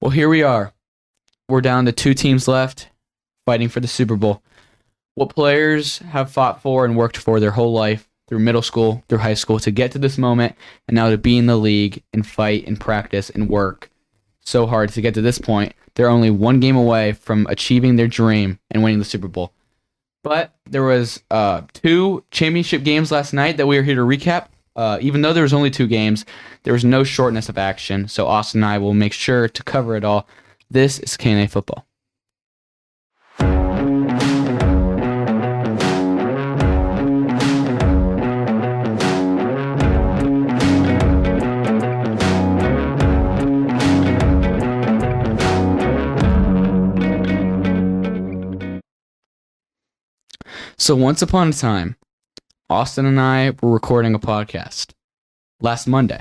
Well, here we are. We're down to two teams left fighting for the Super Bowl. What players have fought for and worked for their whole life through middle school, through high school to get to this moment, and now to be in the league and fight and practice and work so hard to get to this point. They're only one game away from achieving their dream and winning the Super Bowl. But there was uh, two championship games last night that we are here to recap. Uh, even though there was only two games, there was no shortness of action. So Austin and I will make sure to cover it all. This is K&A football. So once upon a time, Austin and I were recording a podcast last Monday.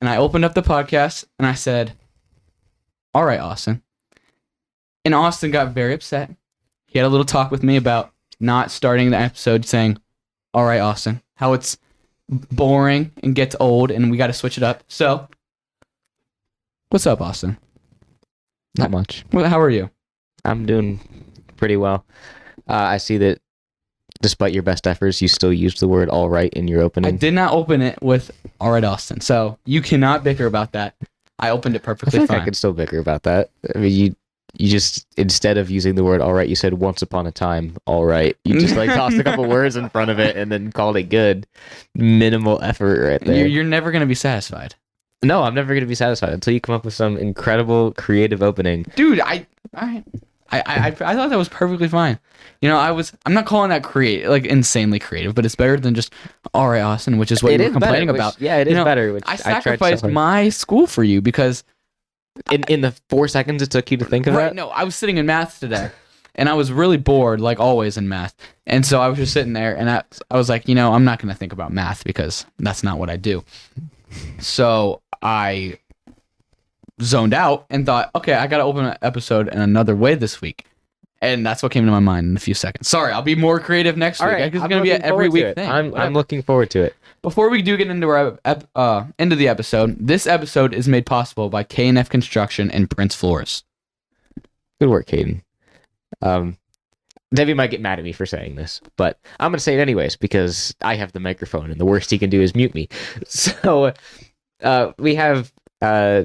And I opened up the podcast and I said, All right, Austin. And Austin got very upset. He had a little talk with me about not starting the episode saying, All right, Austin, how it's boring and gets old and we got to switch it up. So, what's up, Austin? Not much. Well, how are you? I'm doing pretty well. Uh, I see that despite your best efforts, you still used the word all right in your opening. I did not open it with All right, Austin. So, you cannot bicker about that. I opened it I perfectly feel like fine. I could still bicker about that. I mean, you you just instead of using the word all right, you said once upon a time all right. You just like tossed a couple words in front of it and then called it good. Minimal effort right there. You're, you're never going to be satisfied. no, I'm never gonna be satisfied until you come up with some incredible creative opening. dude i i I, I, I thought that was perfectly fine. You know, I was. I'm not calling that create like insanely creative, but it's better than just all right, Austin, which is what It you is were complaining better, which- about. yeah, it is You know, better. Which I tried so sacrificed my school for you because in in the four seconds it took you to think of right. that. No, I was sitting in math today, and I was really bored, like always in math. And so I was just sitting there, and I I was like, you know, I'm not going to think about math because that's not what I do. So I zoned out and thought, okay, I got to open an episode in another way this week. And that's what came to my mind in a few seconds. Sorry, I'll be more creative next All week. right, It's I'm going to be an every week thing. I'm I'm looking forward to it. Before we do get into our ep- uh, end of the episode, this episode is made possible by K&F Construction and Printz Florist. Good work, Kadin. Um, Debbie might get mad at me for saying this, but I'm gonna say it anyways because I have the microphone, and the worst he can do is mute me. So, uh, we have uh,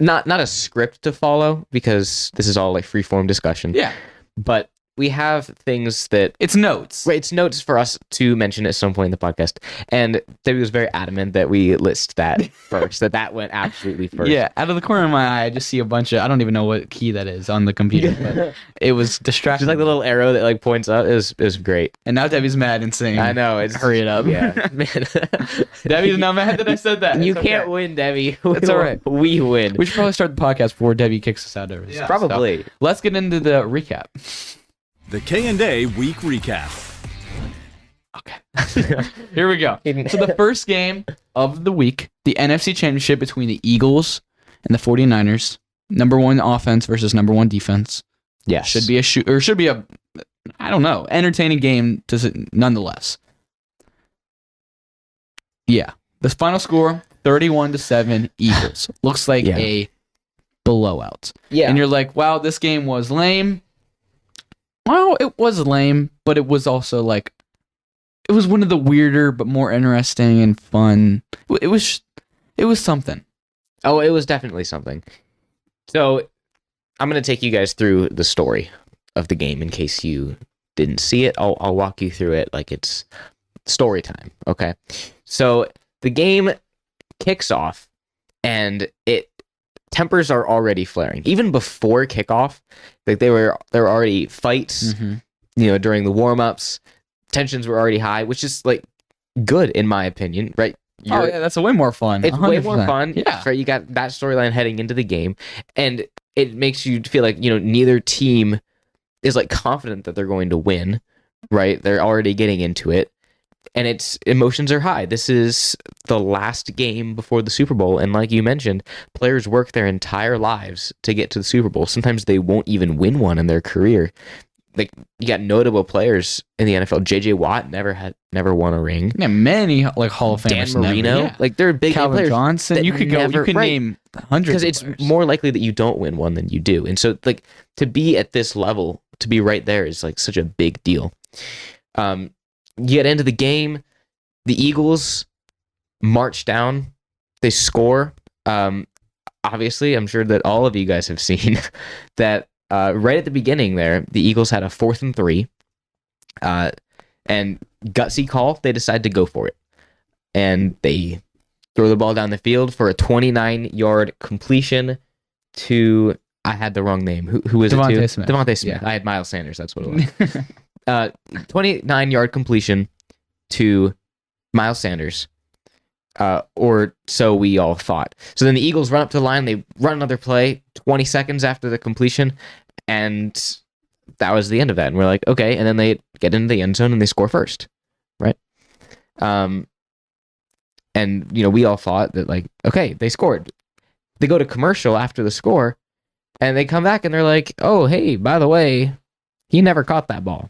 not not a script to follow because this is all like free form discussion. Yeah, but we have things that it's notes. Right, it's notes for us to mention at some point in the podcast, and Debbie was very adamant that we list that first. that that went absolutely first. Yeah, out of the corner of my eye, I just see a bunch of I don't even know what key that is on the computer, but it was distracting. just like the little arrow that like points up is is great. and now Debbie's mad and saying, I know. It's hurry it up." Yeah, man. Debbie's not mad that I said that. you It's can't okay. win, Debbie. It's all right. We win. We should probably start the podcast before Debbie kicks us out of it. Yeah. Probably. Let's get into the recap. The K&A Week Recap. Okay. Here we go. So the first game of the week, the NFC Championship between the Eagles and the 49ers. Number one offense versus number one defense. yes. Should be a shoot or should be a I don't know, entertaining game to s- nonetheless. Yeah. The final score 31 to 7 Eagles. Looks like Yeah. a blowout. Yeah. And you're like, "Wow, this game was lame." Well, it was lame, but it was also like it was one of the weirder but more interesting and fun. It was it was something. Oh, it was definitely something. So, I'm gonna take you guys through the story of the game in case you didn't see it. I'll I'll walk you through it like it's story time. Okay. So the game kicks off, and it tempers are already flaring. Even before kickoff, like they were there were already fights. Mm-hmm. You know, during the warm ups, tensions were already high, which is like good in my opinion. Right. Oh You're- yeah, that's a way more fun. it's way more fun. Yeah. Right. You got that storyline heading into the game. And it makes you feel like, you know, neither team is like confident that they're going to win. Right. They're already getting into it. And it's emotions are high. This is the last game before the Super Bowl. And like you mentioned, players work their entire lives to get to the Super Bowl. Sometimes they won't even win one in their career. Like you got notable players in the NFL. JJ Watt never had never won a ring. Yeah, many like Hall of Famers. Dan never- Marino, yeah. like they're big Calvin players. Johnson. You could go. You never- could right. name hundreds. because it's more likely that you don't win one than you do. And so like to be at this level, to be right there is like such a big deal. Um you get into the game, the Eagles march down, they score. Um obviously, I'm sure that all of you guys have seen that uh, right at the beginning there, the Eagles had a fourth and three. Uh and gutsy call, they decide to go for it. And they throw the ball down the field for a 29 yard completion to I had the wrong name. Who who was DeVonta it to? Smith. DeVonta Smith. Yeah. I had Miles Sanders. That's what it was. uh, 29 yard completion to Miles Sanders. Uh, or so we all thought. So then the Eagles run up to the line. They run another play 20 seconds after the completion, and that was the end of that. And we're like, okay. And then they get into the end zone and they score first, right? Um, and you know we all thought that like, okay, they scored. They go to commercial after the score, and they come back and they're like, oh hey, by the way, he never caught that ball.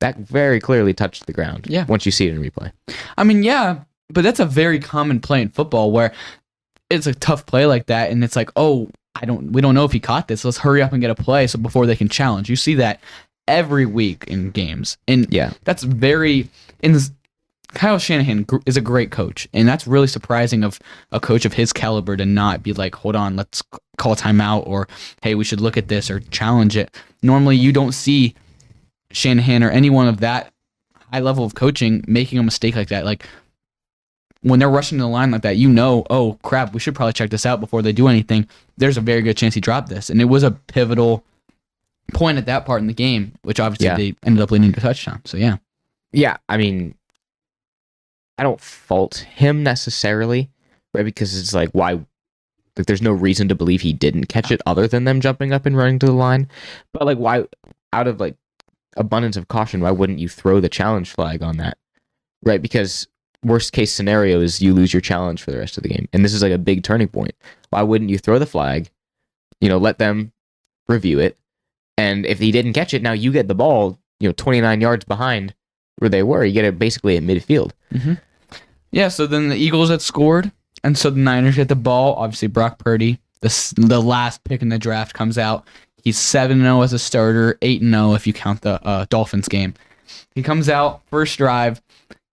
That very clearly touched the ground. Yeah. Once you see it in replay. I mean, yeah, but that's a very common play in football where it's a tough play like that, and it's like, oh, I don't, we don't know if he caught this. Let's hurry up and get a play so before they can challenge. You see that every week in games, and Yeah. that's very. In Kyle Shanahan is a great coach, and that's really surprising of a coach of his caliber to not be like, hold on, let's call a timeout, or hey, we should look at this or challenge it. Normally, you don't see Shanahan or anyone of that high level of coaching making a mistake like that. Like when they're rushing the line like that, you know, oh crap, we should probably check this out before they do anything. There's a very good chance he dropped this, and it was a pivotal point at that part in the game, which obviously Yeah. they ended up leading to a touchdown. So yeah, Yeah, I mean, I don't fault him necessarily, right? Because it's like, why? Like, there's no reason to believe he didn't catch it other than them jumping up and running to the line. But like, why? Out of like abundance of caution, why wouldn't you throw the challenge flag on that? Right? Because worst case scenario is you lose your challenge for the rest of the game, and this is like a big turning point. Why wouldn't you throw the flag? You know, let them review it, and if he didn't catch it, now you get the ball. You know, 29 yards behind where they were. You get it basically at midfield. Mm-hmm. yeah. So then the Eagles had scored, and so the Niners get the ball. Obviously, Brock Purdy, the the last pick in the draft, comes out. He's 7 0 as a starter, 8 0 if you count the uh, Dolphins game. He comes out first drive.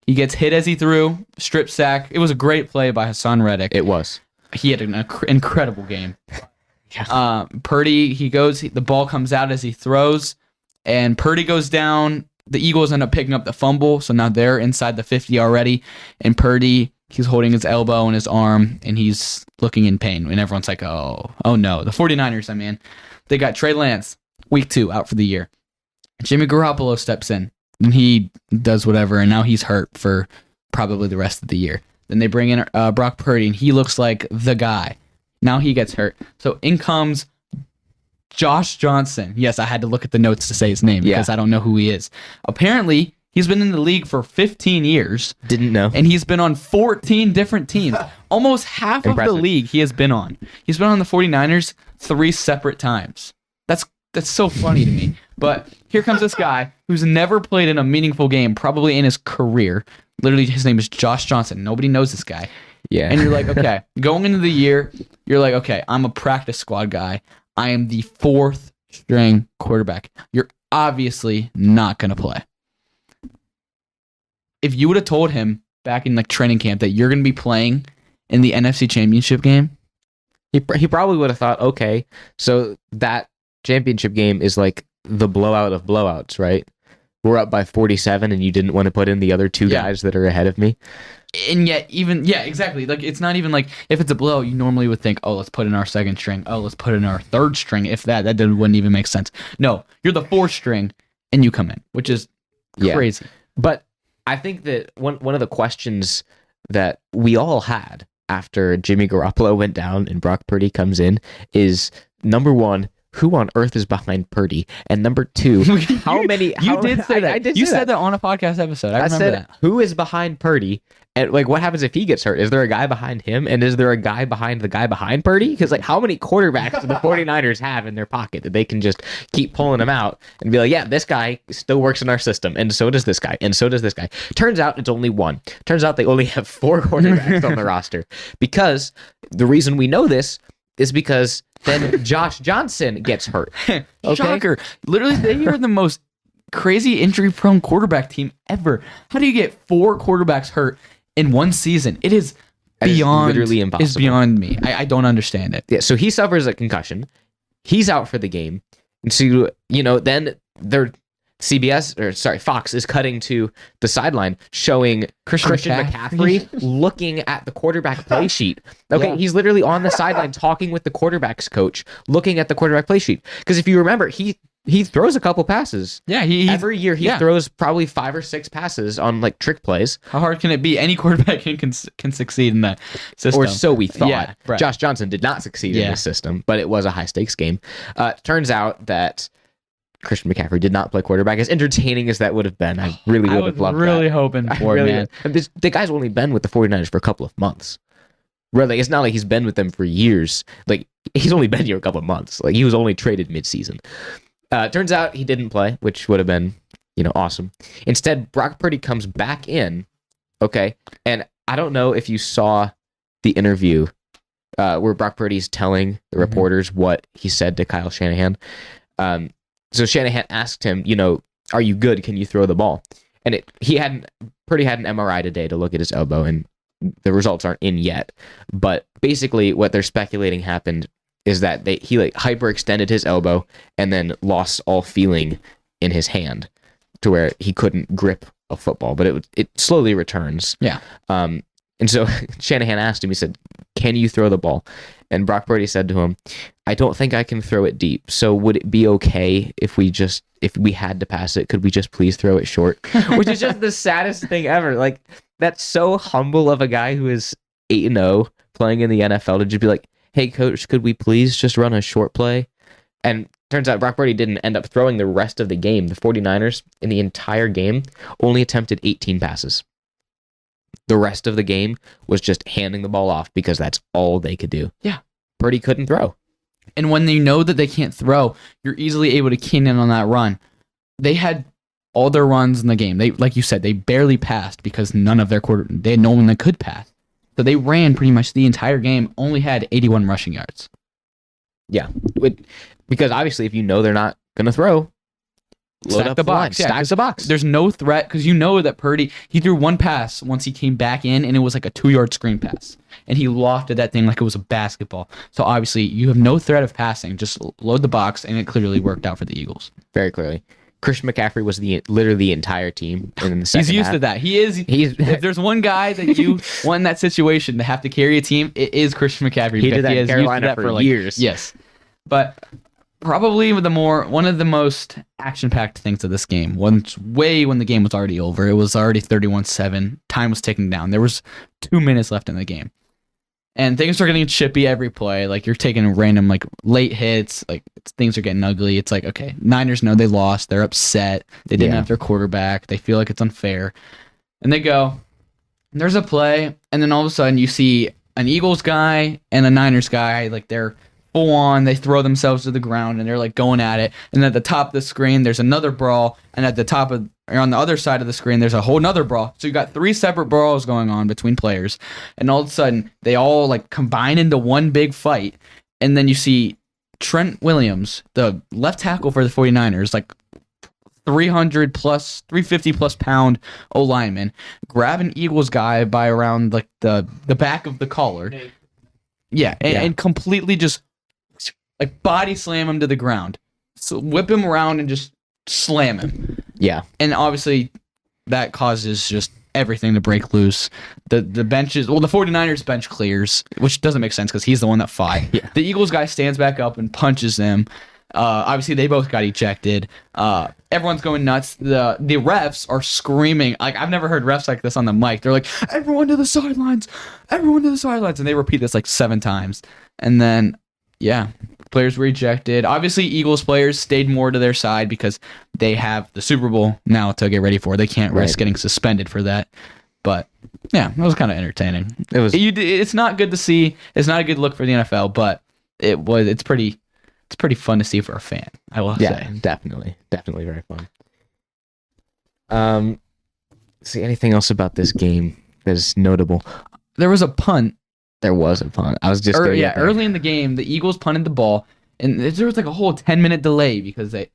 He gets hit as he threw, strip sack. It was a great play by Haason Reddick. It was. he had an inc- incredible game. Yeah. Uh, Purdy, he goes, he, the ball comes out as he throws, and Purdy goes down. The Eagles end up picking up the fumble, so now they're inside the 50 already. And Purdy, he's holding his elbow and his arm, and he's looking in pain. And everyone's like, oh, oh no. The 49ers, I mean, they got Trey Lance, week two, out for the year. Jimmy Garoppolo steps in, and he does whatever, and now he's hurt for probably the rest of the year. Then they bring in uh, Brock Purdy, and he looks like the guy. Now he gets hurt. So in comes Josh Johnson. Yes, I had to look at the notes to say his name Yeah. because I don't know who he is. Apparently, he's been in the league for 15 years, Didn't know. and he's been on 14 different teams. Almost half of the league he has been on. He's been on the 49ers three separate times. That's that's so funny to me. But here comes this guy who's never played in a meaningful game, probably in his career. Literally, his name is Josh Johnson. Nobody knows this guy. yeah. And you're like, okay, going into the year, you're like, okay, I'm a practice squad guy. I am the fourth string quarterback. You're obviously not going to play. If you would have told him back in like training camp that you're going to be playing in the NFC Championship game, he, pr- he probably would have thought, okay, so that championship game is like the blowout of blowouts, right? We're up by 47 and you didn't want to put in the other two Yeah. guys that are ahead of me. and yet even yeah, exactly. Like it's not even like if it's a blow, you normally would think, oh, let's put in our second string. Oh, let's put in our third string. If that, that didn't- wouldn't even make sense. No, you're the fourth string, and you come in, which is Yeah. crazy. But I think that one one of the questions that we all had after Jimmy Garoppolo went down and Brock Purdy comes in is number one, who on earth is behind Purdy? And number two, how many? You how- did say I- that. I did you said that. on a podcast episode. I, I, remember said, that. who is behind Purdy? And like, what happens if he gets hurt? Is there a guy behind him? And is there a guy behind the guy behind Purdy? Because like, how many quarterbacks do the 49ers have in their pocket that they can just keep pulling them out and be like, yeah, this guy still works in our system, and so does this guy, and so does this guy. Turns out it's only one. Turns out they only have four quarterbacks on the roster because the reason we know this is because then Josh Johnson gets hurt. Okay. Shocker. Literally, they are the most crazy injury prone quarterback team ever. How do you get four quarterbacks hurt in one season? It is That is beyond literally Is impossible. beyond me. I, I don't understand it. Yeah, so he suffers a concussion. He's out for the game. And so, you know, then they're CBS or sorry, Fox is cutting to the sideline showing Christian, Christian McCaffrey. Looking at the quarterback play sheet. Okay, Yeah. he's literally on the sideline talking with the quarterback's coach, looking at the quarterback play sheet. Because if you remember, he he throws a couple passes. Yeah, he, Every year he yeah. throws probably five or six passes on like trick plays. How hard can it be? Any quarterback can can, can succeed in that system. Or so we thought. Yeah, right. Josh Johnson did not succeed in Yeah. this system, but it was a high stakes game. Uh, turns out that Christian McCaffrey did not play quarterback. As entertaining as that would have been, I really would was have loved really that. hoping I for really- man. this, the guy's only been with the 49ers for a couple of months. Really, it's not like he's been with them for years. Like he's only been here a couple of months. Like he was only traded midseason. Uh, turns out he didn't play, which would have been, you know, awesome. Instead, Brock Purdy comes back in. Okay, and I don't know if you saw the interview uh, where Brock Purdy's telling the Mhm. reporters what he said to Kyle Shanahan. Um, so Shanahan asked him, you know, are you good? Can you throw the ball? And it, he hadn't Purdy had an MRI today to look at his elbow, and the results aren't in yet. But basically, what they're speculating happened is that they he like hyperextended his elbow and then lost all feeling in his hand to where he couldn't grip a football. But it it slowly returns. Yeah. Um, and so Shanahan asked him. He said, "Can you throw the ball?" And Brock Purdy said to him, "I don't think I can throw it deep. So would it be okay if we just if we had to pass it? Could we just please throw it short?" Which is just the saddest thing ever. Like that's so humble of a guy who is eight and zero playing in the NFL to just be like, "Hey, coach, could we please just run a short play?" And turns out Brock Purdy didn't end up throwing the rest of the game. The 49ers in the entire game only attempted 18 passes. The rest of the game was just handing the ball off because that's all they could do. Yeah. Purdy couldn't throw. And when you know that they can't throw, you're easily able to keen in on that run. They had all their runs in the game. They, like you said, they barely passed because none of their quarter they had no one that could pass. So they ran pretty much the entire game. Only had 81 rushing yards. With- Because obviously, if you know they're not going to throw, Stack up the the box, yeah, stack the box. There's no threat because you know that Purdy he threw one pass once he came back in and it was like a two yard screen pass and he lofted that thing like it was a basketball. So obviously you have no threat of passing. Just load the box and it clearly worked out for the Eagles. Very clearly. Christian McCaffrey was the literally the entire team in the second He's used half. to that. He is. He's if there's one guy that you want in that situation to have to carry a team, it is Christian McCaffrey. He did that in used to Carolina that for years. Yes, but probably the more one of the most action-packed things of this game. Once way when the game was already over, it was already 31-7. Time was ticking down. There was two minutes left in the game, and things are getting chippy every play. Like you're taking random like late hits. Like it's, things are getting ugly. It's like okay, Niners know they lost. They're upset. They didn't Yeah. have their quarterback. They feel like it's unfair, and they go. There's a play, and then all of a sudden you see an Eagles guy and a Niners guy. Like they're full on. They throw themselves to the ground and they're like going at it. And at the top of the screen, there's another brawl, and at the top of or on the other side of the screen, there's a whole nother brawl. So you got three separate brawls going on between players, and all of a sudden they all like combine into one big fight. And then you see Trent Williams, the left tackle for the 49ers, like 300 plus 350 plus pound O lineman, grab an Eagles guy by around like the the back of the collar. Yeah, and, Yeah. and completely just like body slam him to the ground. So whip him around and just slam him. yeah. And obviously that causes just everything to break loose. The the benches well the 49ers bench clears, which doesn't make sense because he's the one that fought. Yeah. The Eagles guy stands back up and punches them. Uh, obviously they both got ejected. Uh, everyone's going nuts. The the refs are screaming. Like I've never heard refs like this on the mic. They're like, everyone to the sidelines, everyone to the sidelines, and they repeat this like seven times. And then yeah, players were ejected. Obviously, Eagles players stayed more to their side because they have the Super Bowl now to get ready for. They can't risk Right. getting suspended for that. But yeah, it was kind of entertaining. It was You, it's not good to see. It's not a good look for the NFL, but it was. It's pretty. It's pretty fun to see for a fan. I will yeah, say. definitely. Definitely very fun. Um see anything else about this game that is notable? There was a punt There was a punt. I was just gonna yeah, early in the game, the Eagles punted the ball, and there was like a whole ten minute delay because they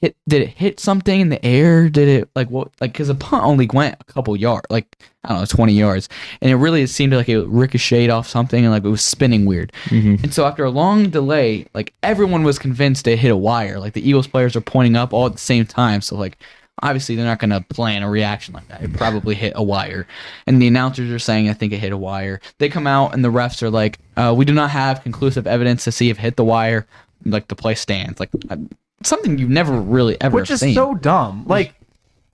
hit. Did it hit something in the air? Did it like what? Like because the punt only went a couple yards, like I don't know, twenty yards, and it really seemed like it ricocheted off something and like it was spinning weird. Mhm. And so after a long delay, like everyone was convinced it hit a wire. Like the Eagles players are pointing up all at the same time. So like obviously they're not gonna plan a reaction like that. It probably hit a wire. And the announcers are saying I think it hit a wire. They come out and the refs are like, uh, we do not have conclusive evidence to see if it hit the wire. Like the play stands. Like uh, something you've never really ever which is seen. so dumb. Like,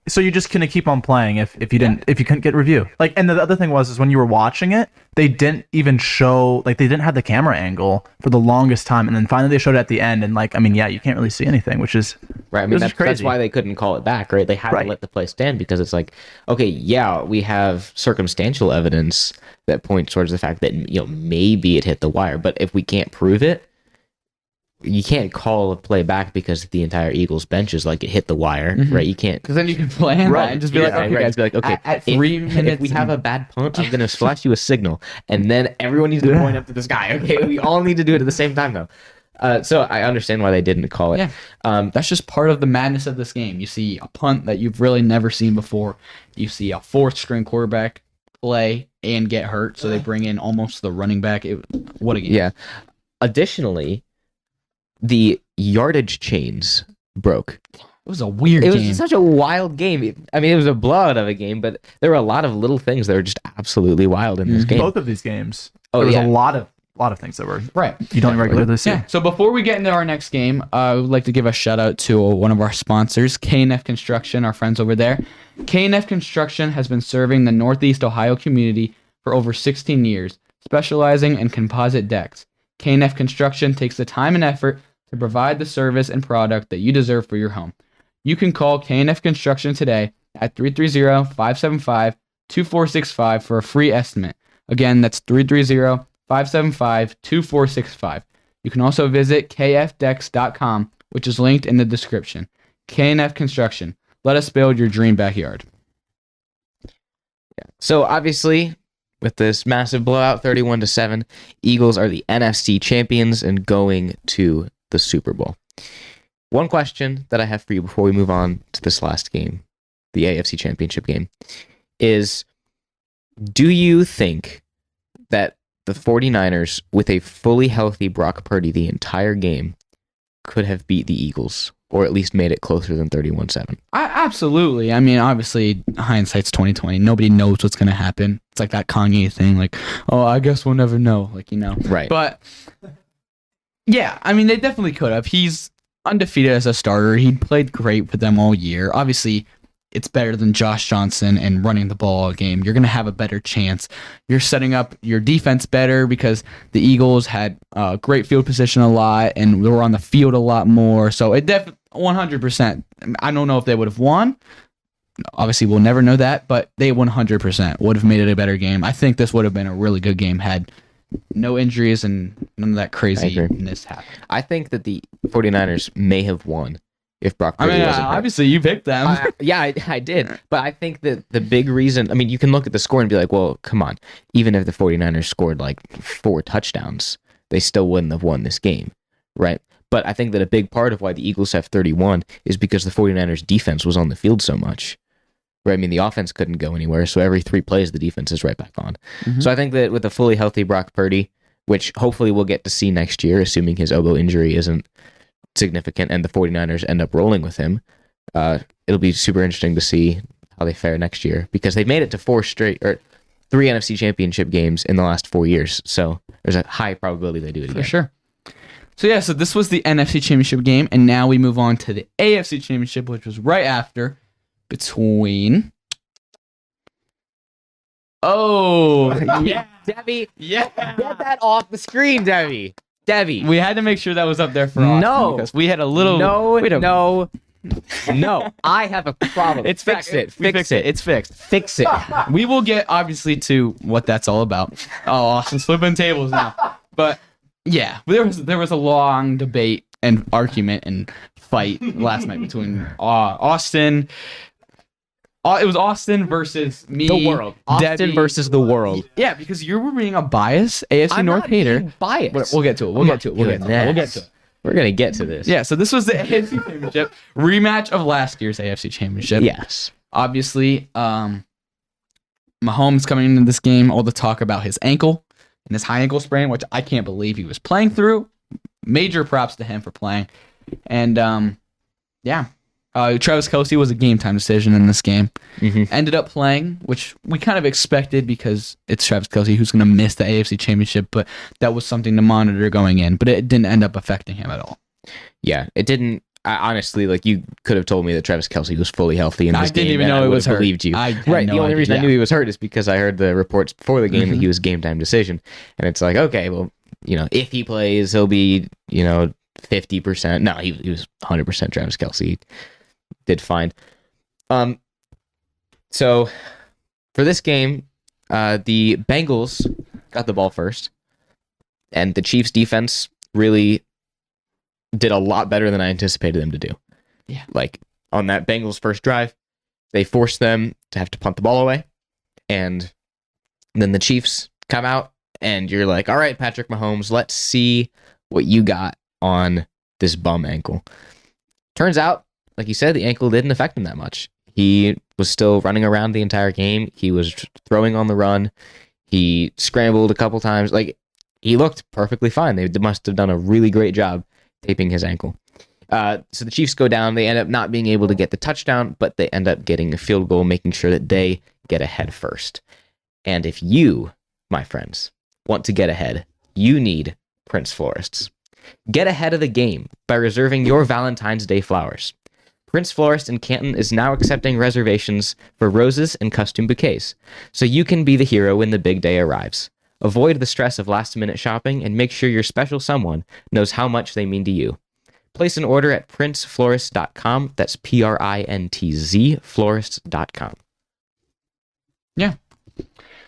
so you're just gonna keep on playing if, if you didn't if you couldn't get review. Like, and the other thing was is when you were watching it, they didn't even show like they didn't have the camera angle for the longest time, and then finally they showed it at the end, and like I mean, yeah, you can't really see anything, which is Right. I mean, that's, that's why they couldn't call it back, right? They had Right. to let the play stand because it's like, okay, yeah, we have circumstantial evidence that points towards the fact that, you know, maybe it hit the wire. But if we can't prove it, you can't call a play back because the entire Eagles bench is like it hit the wire, right? You can't. Because then you can plan Right. that and just be Yeah, like, okay, right. guys, Be like, okay, at, at three if, minutes, we have a bad punt, I'm gonna flash you a signal, and then everyone needs to point up to the sky. Okay, we all need to do it at the same time, though. Uh, so I understand why they didn't call it. Yeah. Um, That's just part of the madness of this game. You see a punt that you've really never seen before. You see a fourth string quarterback play and get hurt, so they bring in almost the running back. It, what a game! Yeah. Additionally, the yardage chains broke. It was a weird It was such a wild game. I mean, it was a blowout of a game, but there were a lot of little things that were just absolutely wild in this Mhm. game. both of these games. Oh, there was yeah. a lot of lot of things that were right. you don't regularly see. Yeah. So before we get into our next game, uh, I would like to give a shout out to one of our sponsors, K&F Construction, our friends over there. K&F Construction has been serving the Northeast Ohio community for over 16 years, specializing in composite decks. K&F Construction takes the time and effort to provide the service and product that you deserve for your home. You can call K&F Construction today at 330-575-2465 for a free estimate. Again, that's 330 575 2465. You can also visit kfdecks.com, which is linked in the description. K&F Construction. Let us build your dream backyard. So obviously, with this massive blowout, thirty-one to seven, Eagles are the NFC champions and going to the Super Bowl. One question that I have for you before we move on to this last game, the AFC Championship game, is do you think that the 49ers, with a fully healthy Brock Purdy the entire game, could have beat the Eagles or at least made it closer than 31 7? I, absolutely. I mean, obviously, hindsight's 2020. Nobody knows what's going to happen. It's like that Kanye thing, like, oh, I guess we'll never know. Like, you know. Right. But yeah, I mean, they definitely could have. He's undefeated as a starter. He played great for them all year. Obviously, it's better than Josh Johnson and running the ball game. You're going to have a better chance. You're setting up your defense better because the Eagles had uh, great field position a lot and they were on the field a lot more. So it def 100%. I don't know if they would have won. Obviously, we'll never know that, but they 100% would have made it a better game. I think this would have been a really good game had no injuries and none of that craziness happened. I think that the 49ers may have won if Brock I Purdy mean, uh, wasn't hurt. obviously you picked them. I- yeah, I, I did. But I think that the big reason, I mean, you can look at the score and be like, well, come on. Even if the 49ers scored like four touchdowns, they still wouldn't have won this game, right? But I think that a big part of why the Eagles have 31 is because the 49ers defense was on the field so much. Right? I mean, the offense couldn't go anywhere. So every three plays, the defense is right back on. Mhm. So I think that with a fully healthy Brock Purdy, which hopefully we'll get to see next year, assuming his elbow injury isn't significant and the 49ers end up rolling with him, uh, it'll be super interesting to see how they fare next year because they've made it to four straight or three NFC championship games in the last four years. So there's a high probability they do it For again. sure. So yeah, so this was the NFC Championship game, and now we move on to the AFC Championship, which was right after between. Oh yeah, Debbie, yeah. get that off the screen, Debbie. Debbie. We had to make sure that was up there for Austin No. because we had a little. no, a- no, no. I have a problem. It's fix back- it. we Fix fixed it. It's fixed. Fix it. We will get obviously to what that's all about. Oh, Austin's flipping tables now. But yeah, there was there was a long debate and argument and fight last night between uh, Austin, Au- It was Austin versus me. The world. Austin Debbie. versus the world. Yeah, because you were being a bias AFC I'm North not hater. being biased. But We'll get to it. We'll get to it. We'll get to it. We'll get to it. We're gonna get to this. Yeah, so this was the AFC Championship rematch of last year's AFC Championship. Yes. Obviously, um, Mahomes coming into this game, all the talk about his ankle and his high ankle sprain, which I can't believe he was playing through. Major props to him for playing. And um, yeah, uh, Travis Kelce was a game time decision in this game. Mhm. Ended up playing, which we kind of expected because it's Travis Kelce who's going to miss the AFC Championship, but that was something to monitor going in. But it didn't end up affecting him at all. Yeah. It didn't. I, honestly, like you could have told me that Travis Kelce was fully healthy in this I this didn't game, even know I it was hurt. believed you. I right. no the only idea. reason I knew he was hurt is because I heard the reports before the game that Mhm. he was game time decision, and it's like, okay, well, you know, if he plays, he'll be, you know, fifty percent. No, he, he was hundred percent. Travis Kelce did fine. Um, so for this game, uh, the Bengals got the ball first, and the Chiefs' defense really did a lot better than I anticipated them to do. Yeah. Like on that Bengals first drive, they forced them to have to punt the ball away. And then the Chiefs come out and you're like, all right, Patrick Mahomes, let's see what you got on this bum ankle. Turns out, like you said, the ankle didn't affect him that much. He was still running around the entire game. He was throwing on the run. He scrambled a couple times. Like he looked perfectly fine. They must have done a really great job taping his ankle. Uh, so the Chiefs go down. They end up not being able to get the touchdown, but they end up getting a field goal, making sure that they get ahead first. And if you, my friends, want to get ahead, you need Printz Florists. Get ahead of the game by reserving your Valentine's Day flowers. Printz Florist in Canton is now accepting reservations for roses and custom bouquets, so you can be the hero when the big day arrives. Avoid the stress of last minute shopping and make sure your special someone knows how much they mean to you. Place an order at printzflorist.com. That's P R I N T Z florist.com. Yeah.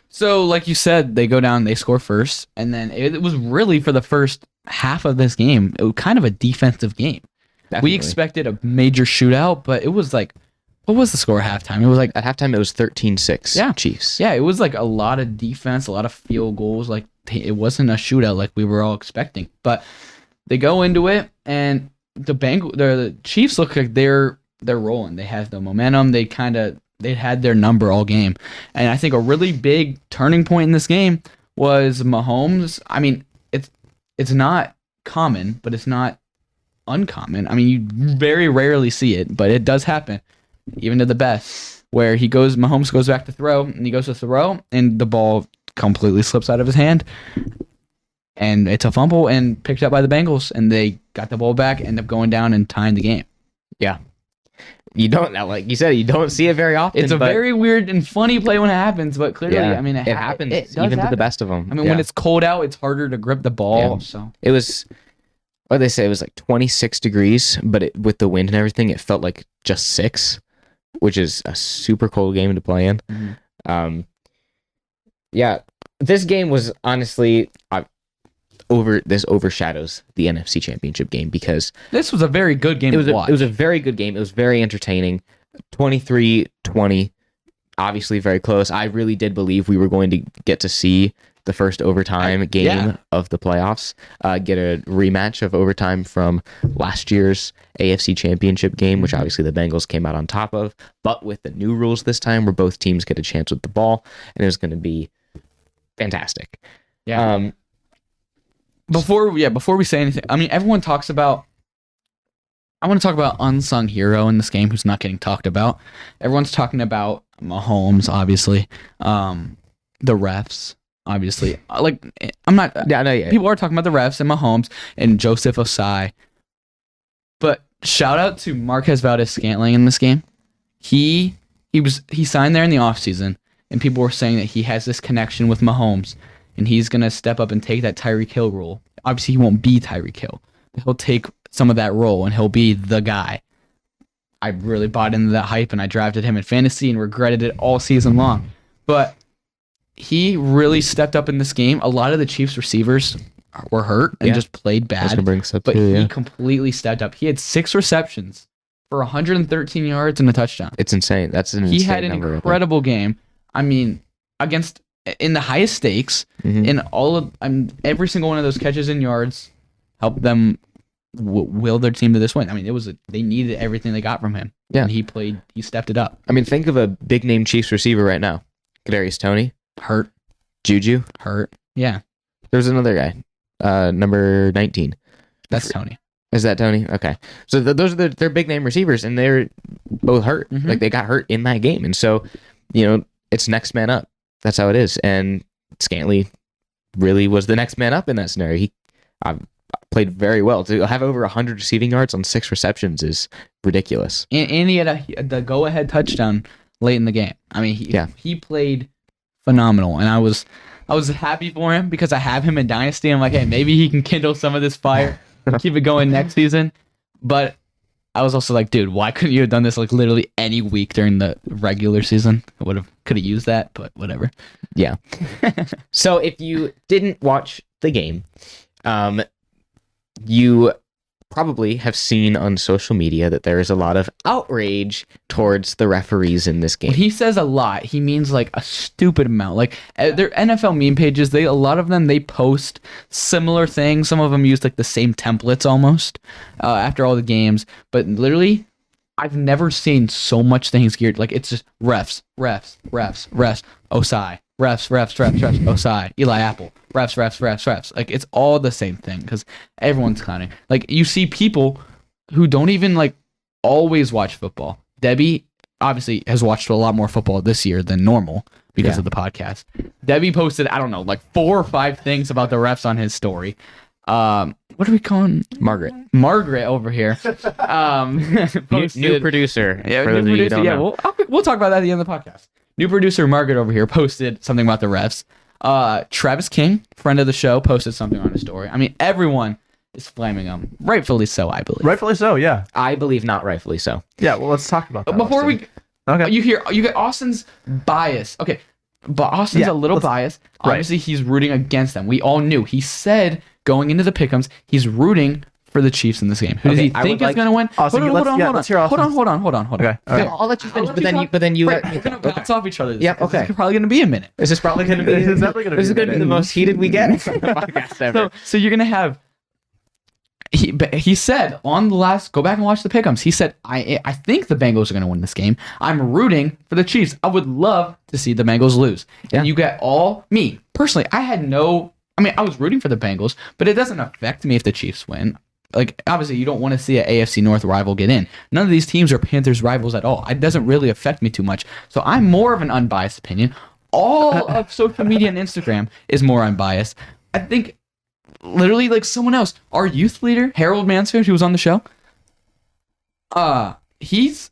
So, like you said, they go down, they score first, and then it, was really for the first half of this game, it was kind of a defensive game. We expected a major shootout, but it was like, what was the score at halftime? It was like, At halftime, it was 13 6 Yeah. Chiefs. yeah, it was like a lot of defense, a lot of field goals. Like it wasn't a shootout like we were all expecting. But they go into it, and the Bengals, the, the Chiefs look like they're they're rolling. They have the momentum. They kind of they had their number all game, and I think a really big turning point in this game was Mahomes. I mean, it's it's not common, but it's not uncommon. I mean, you very rarely see it, but it does happen, even to the best. Where he goes, Mahomes goes back to throw, and he goes to throw, and the ball completely slips out of his hand, and it's a fumble and picked up by the Bengals, and they got the ball back, end up going down and tying the game. Yeah. You don't, like you said, you don't see it very often. It's a very weird and funny play when it happens, but clearly, yeah, I mean, it, it, ha- happens it even to the best of them. I mean, when it's cold out, it's harder to grip the ball. Yeah. So It was did they say it was like 26 degrees, but it, with the wind and everything, it felt like just six, which is a super cold game to play in. Mhm. Um, yeah, this game was honestly uh, over. This overshadows the NFC Championship game because this was a very good game it was to a, it was a very good game. It was very entertaining. 23-20, obviously very close. I really did believe we were going to get to see the first overtime game yeah. of the playoffs, uh, get a rematch of overtime from last year's AFC Championship game, which obviously the Bengals came out on top of. But with the new rules this time, where both teams get a chance with the ball, and it was going to be fantastic. yeah. Um, before yeah before we say anything i mean everyone talks about i want to talk about unsung hero in this game who's not getting talked about everyone's talking about mahomes obviously um the refs obviously Uh, like i'm not yeah, no, yeah. people are talking about the refs and mahomes and Joseph Ossai but shout out to Marquez Valdes-Scantling in this game he he was he signed there in the offseason and people were saying that he has this connection with mahomes and he's gonna step up and take that Tyreek Hill role. Obviously, he won't be Tyreek Hill. He'll take some of that role and he'll be the guy. I really bought into that hype and I drafted him in fantasy and regretted it all season long. But he really stepped up in this game. A lot of the Chiefs receivers were hurt and Yeah. just played I bad. But too, he yeah. completely stepped up. He had six receptions for 113 yards and a touchdown. It's insane. That's an He had an number. incredible game. I mean, against in the highest stakes Mhm. in all of I mean, every single one of those catches and yards helped them w- will their team to this win. I mean, it was a, they needed everything they got from him. Yeah. and he played. He stepped it up. I mean, think of a big name Chiefs receiver right now. Kadarius Toney, Hurt, Juju. hurt. Yeah, There's another guy, uh, number 19. that's Toney. Is that Toney? Okay. So th- those are the, they're big name receivers, and they're both hurt. Mhm. Like they got hurt in that game, and so you know it's next man up. That's how it is. And Scantling really was the next man up in that scenario. He uh, played very well. To have over 100 receiving yards on six receptions is ridiculous. And, and he had a, the go ahead touchdown late in the game. I mean, he Yeah. he played phenomenal, and I was I was happy for him because I have him in Dynasty. I'm like, hey, maybe he can kindle some of this fire, keep it going next season. But I was also like, dude, why couldn't you have done this like literally any week during the regular season? I would have could have used that, but whatever. Yeah. so if you didn't watch the game, um, you probably have seen on social media that there is a lot of outrage towards the referees in this game. When he says a lot, he means like a stupid amount. Like uh, their NFL meme pages, they a lot of them they post similar things. Some of them use like the same templates almost uh, after all the games. But literally, I've never seen so much things geared. Like it's just refs, refs, refs, refs, Ossai, refs, refs, refs, refs, Ossai, Eli Apple, refs, refs, refs, refs. Like it's all the same thing because everyone's clowning. Like you see people who don't even like always watch football. Debbie obviously has watched a lot more football this year than normal because Yeah. of the podcast. Debbie posted, I don't know, like four or five things about the refs on his story. Um, what are we calling Margaret, Margaret over here? Um, new, posted- new producer. yeah, for new those you producer. don't Yeah, know. we'll I'll- we'll talk about that at the end of the podcast. New producer Margaret over here posted something about the refs. Uh, Travis King, friend of the show, posted something on his story. I mean, everyone is flaming him, rightfully so, I believe. Rightfully so. Yeah. I believe not rightfully so. Yeah. Well, let's talk about that. Before Austin. we Okay. you hear you get Austin's bias. Okay. But Austin's Yeah, a little let's- biased. right. Obviously, he's rooting against them. We all knew. He said going into the pickums, he's rooting for the Chiefs in this game. Who does Okay, he I think is like- going to win? Austin, hold on, hold on, yeah, hold on. let's Hold on, hold on, hold on, hold on. Okay. all right. I'll, I'll let you finish, let but you then you, talk. but then you Wait, let me. we're gonna Okay. bounce off each other. This Yep, this is okay. probably gonna be a minute. This is probably going to be. This is definitely gonna this be is going to be the most heated we get on the podcast ever. So, so you're gonna have. He but he said on the last. Go back and watch the pickums. He said, "I I think the Bengals are gonna win this game. I'm rooting for the Chiefs. I would love to see the Bengals lose." Yeah. And you get all me personally. I had no. I mean, I was rooting for the Bengals, but it doesn't affect me if the Chiefs win. Like obviously, you don't want to see an AFC North rival get in. None of these teams are Panthers rivals at all. It doesn't really affect me too much. So I'm more of an unbiased opinion. All of social media and Instagram is more unbiased. I think literally like someone else, our youth leader Harold Mansfield, who was on the show. Uh, he's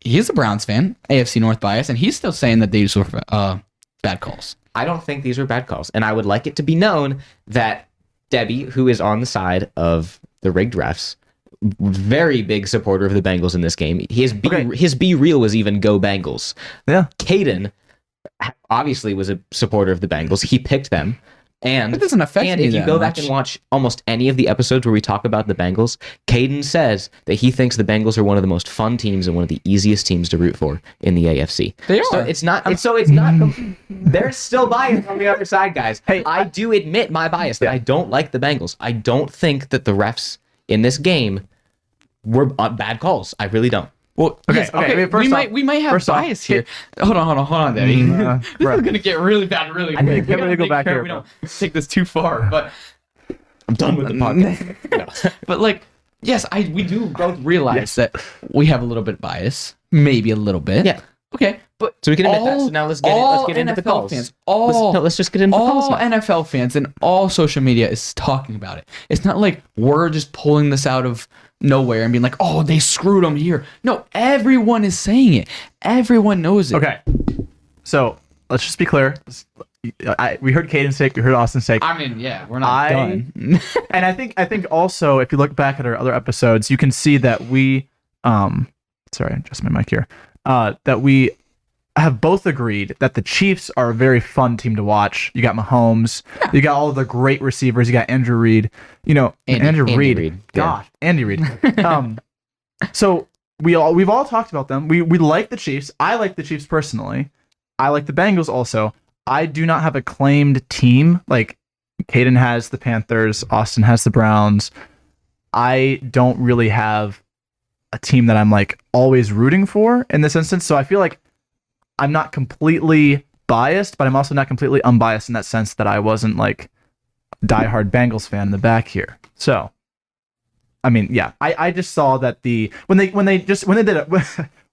he's a Browns fan, AFC North bias, and he's still saying that these were uh bad calls. I don't think these were bad calls. And I would like it to be known that Debbie, who is on the side of the rigged refs, very big supporter of the Bengals in this game. His be, Okay. his be real was even go Bengals. Yeah. Kadin obviously was a supporter of the Bengals. He picked them. And It doesn't affect and me if you go back and watch almost any of the episodes where we talk about the Bengals, Kadin says that he thinks the Bengals are one of the most fun teams and one of the easiest teams to root for in the AFC. They So are. it's not. It's, so it's not. There's still bias on the other side, guys. Hey, I do admit my bias that I don't like the Bengals. I don't think that the refs in this game were uh, bad calls. I really don't. Well, Okay, yes, okay, okay. wait, first we off- might we might have first off, bias here. Hold on, hold on, hold on, Debbie. Mm, uh, this right. is gonna get really bad really need- We gotta to go back here, We don't take this too far, but I'm done with the podcast. but like yes, I we do both realize that we have a little bit bias, maybe a little bit. Yeah. Okay, but So we can admit that. So now let's get in- let's get into the calls. Fans, all Let's, no, let's just get into the calls. all now. NFL fans and all social media is talking about it. It's not like we're just pulling this out of nowhere and being like, "Oh, they screwed them here." No, everyone is saying it. Everyone knows it. Okay. So let's just be clear. I, we heard Kadin's take. We heard Austin's take. I mean, yeah, we're not I- done. and I think I think also if you look back at our other episodes, you can see that we um sorry, just my mic here. Uh that we have both agreed that the Chiefs are a very fun team to watch. You got Mahomes, you got all the great receivers, you got Andrew Reid, you know, Andy- Andrew Andy Reid. Reid, yeah. Andy Reid. um so we all we've all talked about them. We we like the Chiefs. I like the Chiefs personally. I like the Bengals also. I do not have a claimed team. Like Kadin has the Panthers, Austin has the Browns. I don't really have a team that I'm like always rooting for in this instance. So I feel like I'm not completely biased, but I'm also not completely unbiased in that sense that I wasn't like diehard Bengals fan in the back here. So I mean, yeah, I, I just saw that the when they when they just when they did a when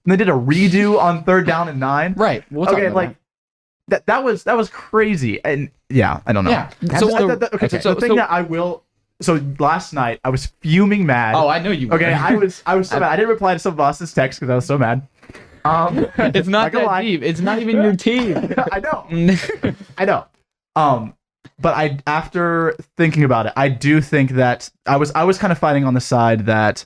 they did a redo on third down and nine. Right. We'll okay, like that that was that was crazy, and yeah, I don't know. Yeah. So, So- the- okay, okay, so so- the thing so- that I will. So last night I was fuming mad. Oh, I know you. were. okay, I was I was so mad. I didn't reply to some boss's text because I was so mad. Um, it's not gonna that lie. deep. It's not even your team. I know. I know. Um, but I after thinking about it, I do think that I was I was kind of fighting on the side that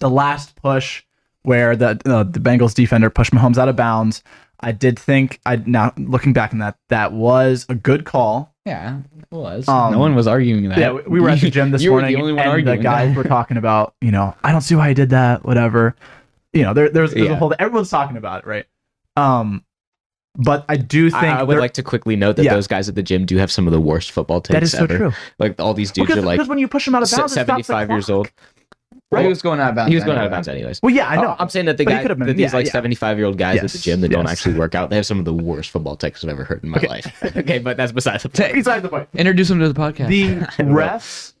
the last push where the uh, the Bengals defender pushed Mahomes out of bounds. I did think I now looking back on that that was a good call. yeah, it was. Um, no one was arguing that. Yeah, we- we were at the gym this morning, the only one and arguing the guys were talking about, you know, I don't see why he did that, whatever. You know, there, there's, there's a Yeah. whole everyone's talking about it, right? Um, but I do think I, I would like to quickly note that Yeah. those guys at the gym do have some of the worst football takes that is so ever. true. Like all these dudes Because, are like because when you push them out of bounds, it stops the 75 years clock. old. He was going out of bounds. He was going out of bounds anyways. Well, yeah, I know. Oh, I'm saying that the But he guy, could have been- that these yeah, like yeah. 75 year old guys at the gym that don't actually work out, they have some of the worst football takes I've ever heard in my Okay. life. okay, but that's besides the point. Besides the point, Introduce them to the podcast. the refs,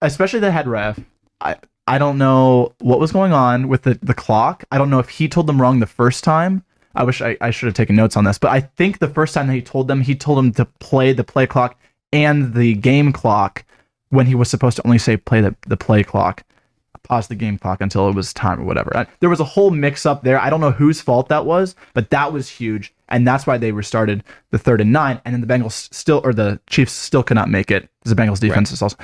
especially the head ref, I I don't know what was going on with the the clock. I don't know if he told them wrong the first time. I wish I, I should have taken notes on this, but I think the first time that he told them, he told them to play the play clock and the game clock when he was supposed to only say play the, the play clock. Pause the game clock until it was time or whatever. I- There was a whole mix up there. I don't know whose fault that was, but that was huge, and that's why they restarted the third and nine. And then the Bengals still, or the Chiefs still could not make it. The Bengals defense is also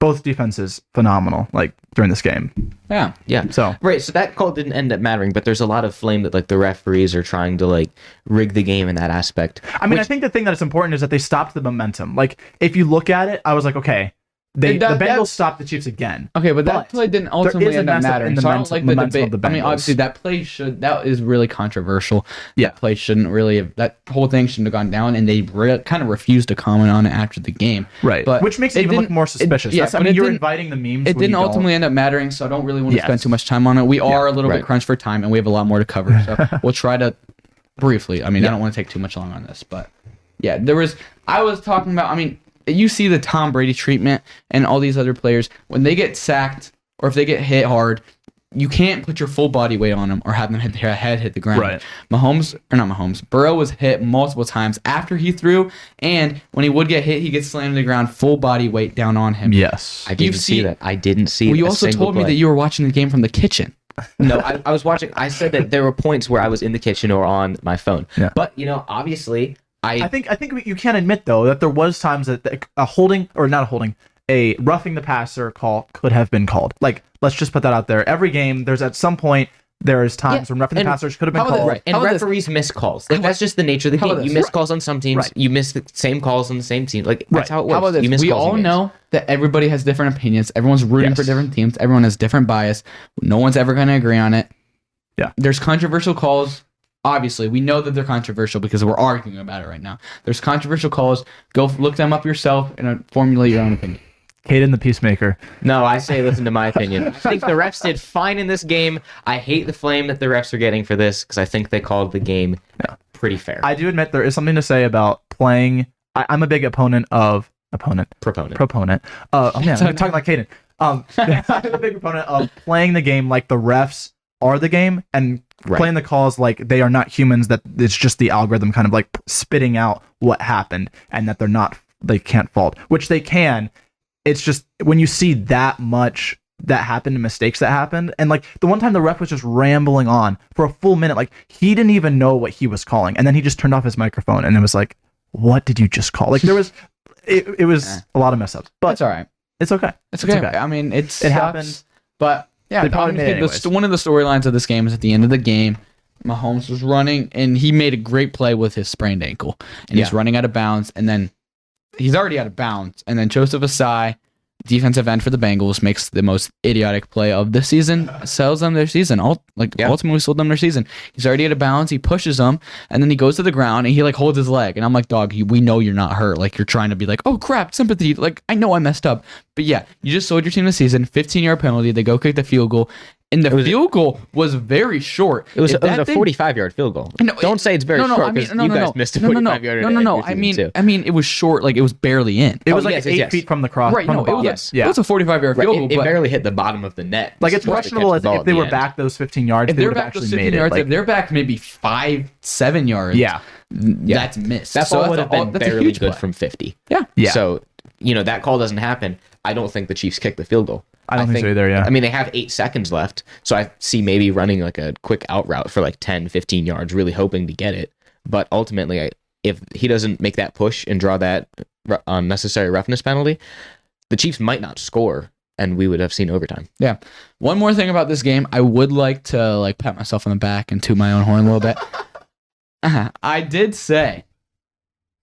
both defenses phenomenal. Like during this game, yeah. Yeah. so Right, so that call didn't end up mattering, but there's a lot of flame that like the referees are trying to like rig the game in that aspect. I mean, I think the thing that is important is that they stopped the momentum. Like if you look at it, I was like, okay, they That- the Bengals stopped the Chiefs again. Okay, but that play didn't ultimately end up mattering. So I don't like the debate. the I mean, obviously that play should that is really controversial. Yeah. That play shouldn't really have that whole thing shouldn't have gone down, and they re- kind of refused to comment on it after the game. Right, But which makes it, it even look more suspicious. yeah, That's, I mean, it you're inviting the memes. It didn't ultimately end up mattering, so I don't really want to Yes. spend too much time on it. We are a little right. bit crunched for time, and we have a lot more to cover. So we'll try to briefly. I mean, I don't want to take too much long on this, but yeah, there was. I was talking about. I mean, you see the Tom Brady treatment and all these other players when they get sacked or if they get hit hard. You can't put your full body weight on them or have them hit their head hit the ground. Right. Mahomes or not Mahomes. Burrow was hit multiple times after he threw, and when he would get hit, he gets slammed to the ground, full body weight down on him. Yes. I didn't You've see that. I didn't see Well, you a also single told me that you were watching the game from the kitchen. no, I, I was watching. I said that there were points where I was in the kitchen or on my phone. Yeah. But you know, obviously, I, I think I think you can admit though that there was times that a holding or not a holding, a roughing the passer call could have been called. Like let's just put that out there. Every game, there's at some point there's times Yeah, when roughing the and passers could have been how about called. this? and How about this? referees miss calls. Like, that's just the nature of the how game. You miss Right. calls on some teams. Right. You miss the same calls on the same team. Like that's Right. how it works. How about this? You miss We calls all know that everybody has different opinions. Everyone's rooting for different teams. Everyone has different bias. No one's ever going to agree on it. Yeah. There's controversial calls. Obviously, we know that they're controversial because we're arguing about it right now. There's controversial calls. Go look them up yourself and uh, formulate your own opinion. Kadin the peacemaker. No, I say listen to my opinion. I think the refs did fine in this game. I hate the flame that the refs are getting for this because I think they called the game pretty fair. I do admit there is something to say about playing. I, I'm a big opponent of opponent Proponent. proponent. Uh, oh man, I'm talking like Kadin. Um, I'm a big proponent of playing the game like the refs are the game and Right. playing the calls like they are not humans. That it's just the algorithm kind of like spitting out what happened and that they're not they can't fault, which they can. It's just when you see that much that happened and mistakes that happened and like the one time the ref was just rambling on for a full minute like he didn't even know what he was calling and then he just turned off his microphone and it was like what did you just call like there was it, it was eh. a lot of mess ups but it's all right. it's okay It's It's okay. okay. I mean, it's It happens, But yeah, They probably I'm made just it kidding. The one of the storylines of this game is at the end of the game. Mahomes was running and he made a great play with his sprained ankle, and he's running out of bounds, and then he's already out of bounds, and then Joseph Ossai defensive end for the Bengals, makes the most idiotic play of the season, sells them their season. All like Yeah. ultimately sold them their season. He's already out of bounds. He pushes them, and then he goes to the ground and he like holds his leg. And I'm like, dog, you, we know you're not hurt. Like you're trying to be like, oh crap, sympathy. Like I know I messed up, but yeah, you just sold your team the season. 15 yard penalty. They go kick the field goal, and the was- field goal was very short. It was, it was a thing- 45 yard field goal. No, Don't it- say it's very no, no, short I mean, no, you no, guys no. missed a no, no, no, yarder. no, no, no. I mean, too. I mean, it was short. Like it was barely in. It Oh, was like yes, eight yes, feet from the cross. right? from No, the it was. Yes. a, yeah. it was a 45 yard Right, field it, goal. it but barely hit the bottom of the net. like it's Supposed questionable if, ball if they the were end. back those 15 yards, if they they're back to actually 15 yards, if they're back maybe five, seven yards, yeah, that's missed. That So ball that's would have been that's a barely huge good play. from 50. Yeah. yeah. So, you know, that call doesn't happen. I don't think the Chiefs kick the field goal. I don't think so either, yeah. I mean, they have eight seconds left. So I see maybe running like a quick out route for like 10, 15 yards, really hoping to get it. But ultimately, I, if he doesn't make that push and draw that unnecessary roughness penalty, the Chiefs might not score and we would have seen overtime. Yeah. One more thing about this game, I would like to like pat myself on the back and toot my own horn a little bit. Uh-huh. I did say,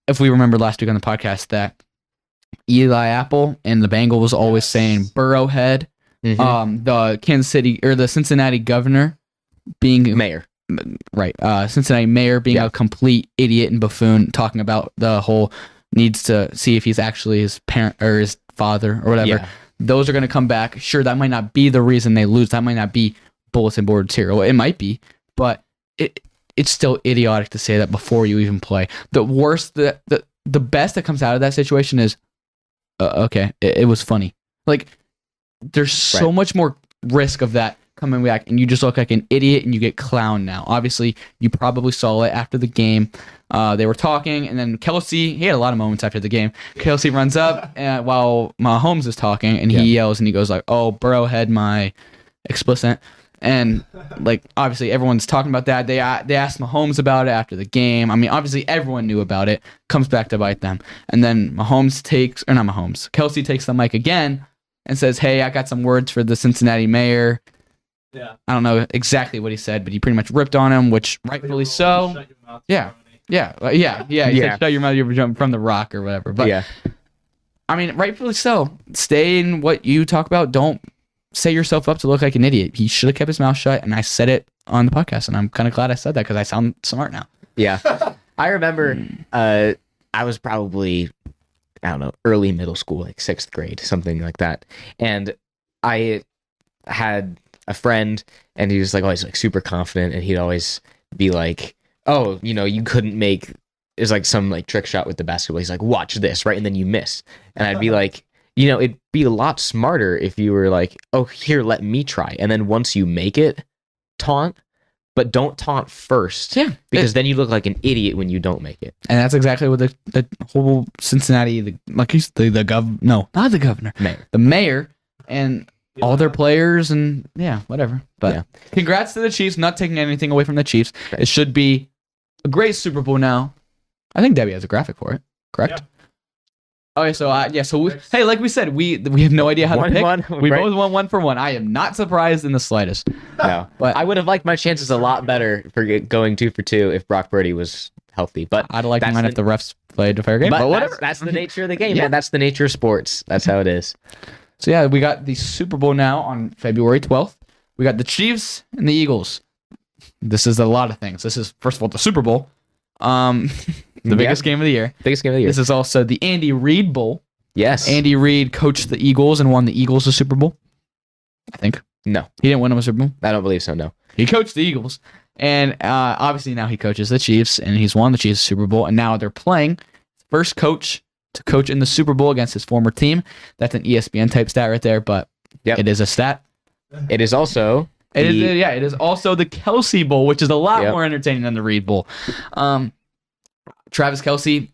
if we remember last week on the podcast, that Eli Apple and the Bengals was always saying Burrowhead, Mhm. um, the Kansas City or the Cincinnati governor being Mayor. right, uh, Cincinnati mayor being Yeah. a complete idiot and buffoon, talking about the whole needs to see if he's actually his parent or his father or whatever. Yeah. Those are going to come back. Sure, that might not be the reason they lose. That might not be bulletin board material. It might be, but it it's still idiotic to say that before you even play. The worst, the the, the best that comes out of that situation is, uh, okay, it, it was funny. Like there's so Right. much more risk of that coming back, and you just look like an idiot and you get clowned now. Obviously, you probably saw it after the game. Uh, they were talking, and then Kelce, he had a lot of moments after the game. Kelce runs up uh, while Mahomes is talking, and he Yeah. yells and he goes like, "Oh, Burrow had my explicit." And like obviously everyone's talking about that. They a- they asked Mahomes about it after the game. I mean, obviously everyone knew about it. Comes back to bite them. And then Mahomes takes or not Mahomes. Kelce takes the mic again and says, "Hey, I got some words for the Cincinnati mayor." Yeah. I don't know exactly what he said, but he pretty much ripped on him, which rightfully so. Yeah. Yeah, uh, yeah, yeah. He Yeah. said, "Shut your mouth, you're jumping from the rock or whatever." But yeah. I mean, rightfully so. Stay in what you talk about. Don't set yourself up to look like an idiot. He should have kept his mouth shut, and I said it on the podcast, and I'm kind of glad I said that because I sound smart now. Yeah. I remember Mm. uh I was probably I don't know, early middle school, like 6th grade, something like that. And I had a friend and he was like always like super confident and he'd always be like, "Oh, you know, you couldn't make is like some like trick shot with the basketball. He's like, "Watch this," right? And then you miss. And I'd be like, you know, it'd be a lot smarter if you were like, "Oh, here, let me try." And then once you make it, taunt, but don't taunt first Yeah, because then you look like an idiot when you don't make it. and that's exactly what the, the whole Cincinnati, the like he's the the gov no, not the governor, Mayor. the mayor, and all their players, and yeah, whatever. But Yeah. congrats to the Chiefs, not taking anything away from the Chiefs. Right. It should be a great Super Bowl now. I think Debbie has a graphic for it. Correct. Okay, so uh, yeah, so we, hey, like we said, we we have no idea how One, to pick. one, we right? both went one for one. I am not surprised in the slightest. No, But- I would have liked my chances a lot better for going two for two if Brock Purdy was healthy. But I'd like That's mine the- if the refs played a fair game. but, But, whatever. That's, that's the nature of the game, Yeah. man. That's the nature of sports. That's how it is. So yeah, we got the Super Bowl now on February 12th. We got the Chiefs and the Eagles. This is a lot of things. This is first of all the Super Bowl, um, the Yeah. biggest game of the year. Biggest game of the year. This is also the Andy Reid Bowl. yes. Andy Reid coached the Eagles and won the Eagles the Super Bowl. I think no, he didn't win them a Super Bowl. I don't believe so. No. He coached the Eagles, and uh, obviously now he coaches the Chiefs, and he's won the Chiefs Super Bowl, and now they're playing first coach to coach in the Super Bowl against his former team. That's an ESPN type stat right there, but Yep. it is a stat. It is also. It is, the- yeah, it is also the Kelce Bowl, which is a lot Yep. more entertaining than the Reid Bowl. Um, Travis Kelce,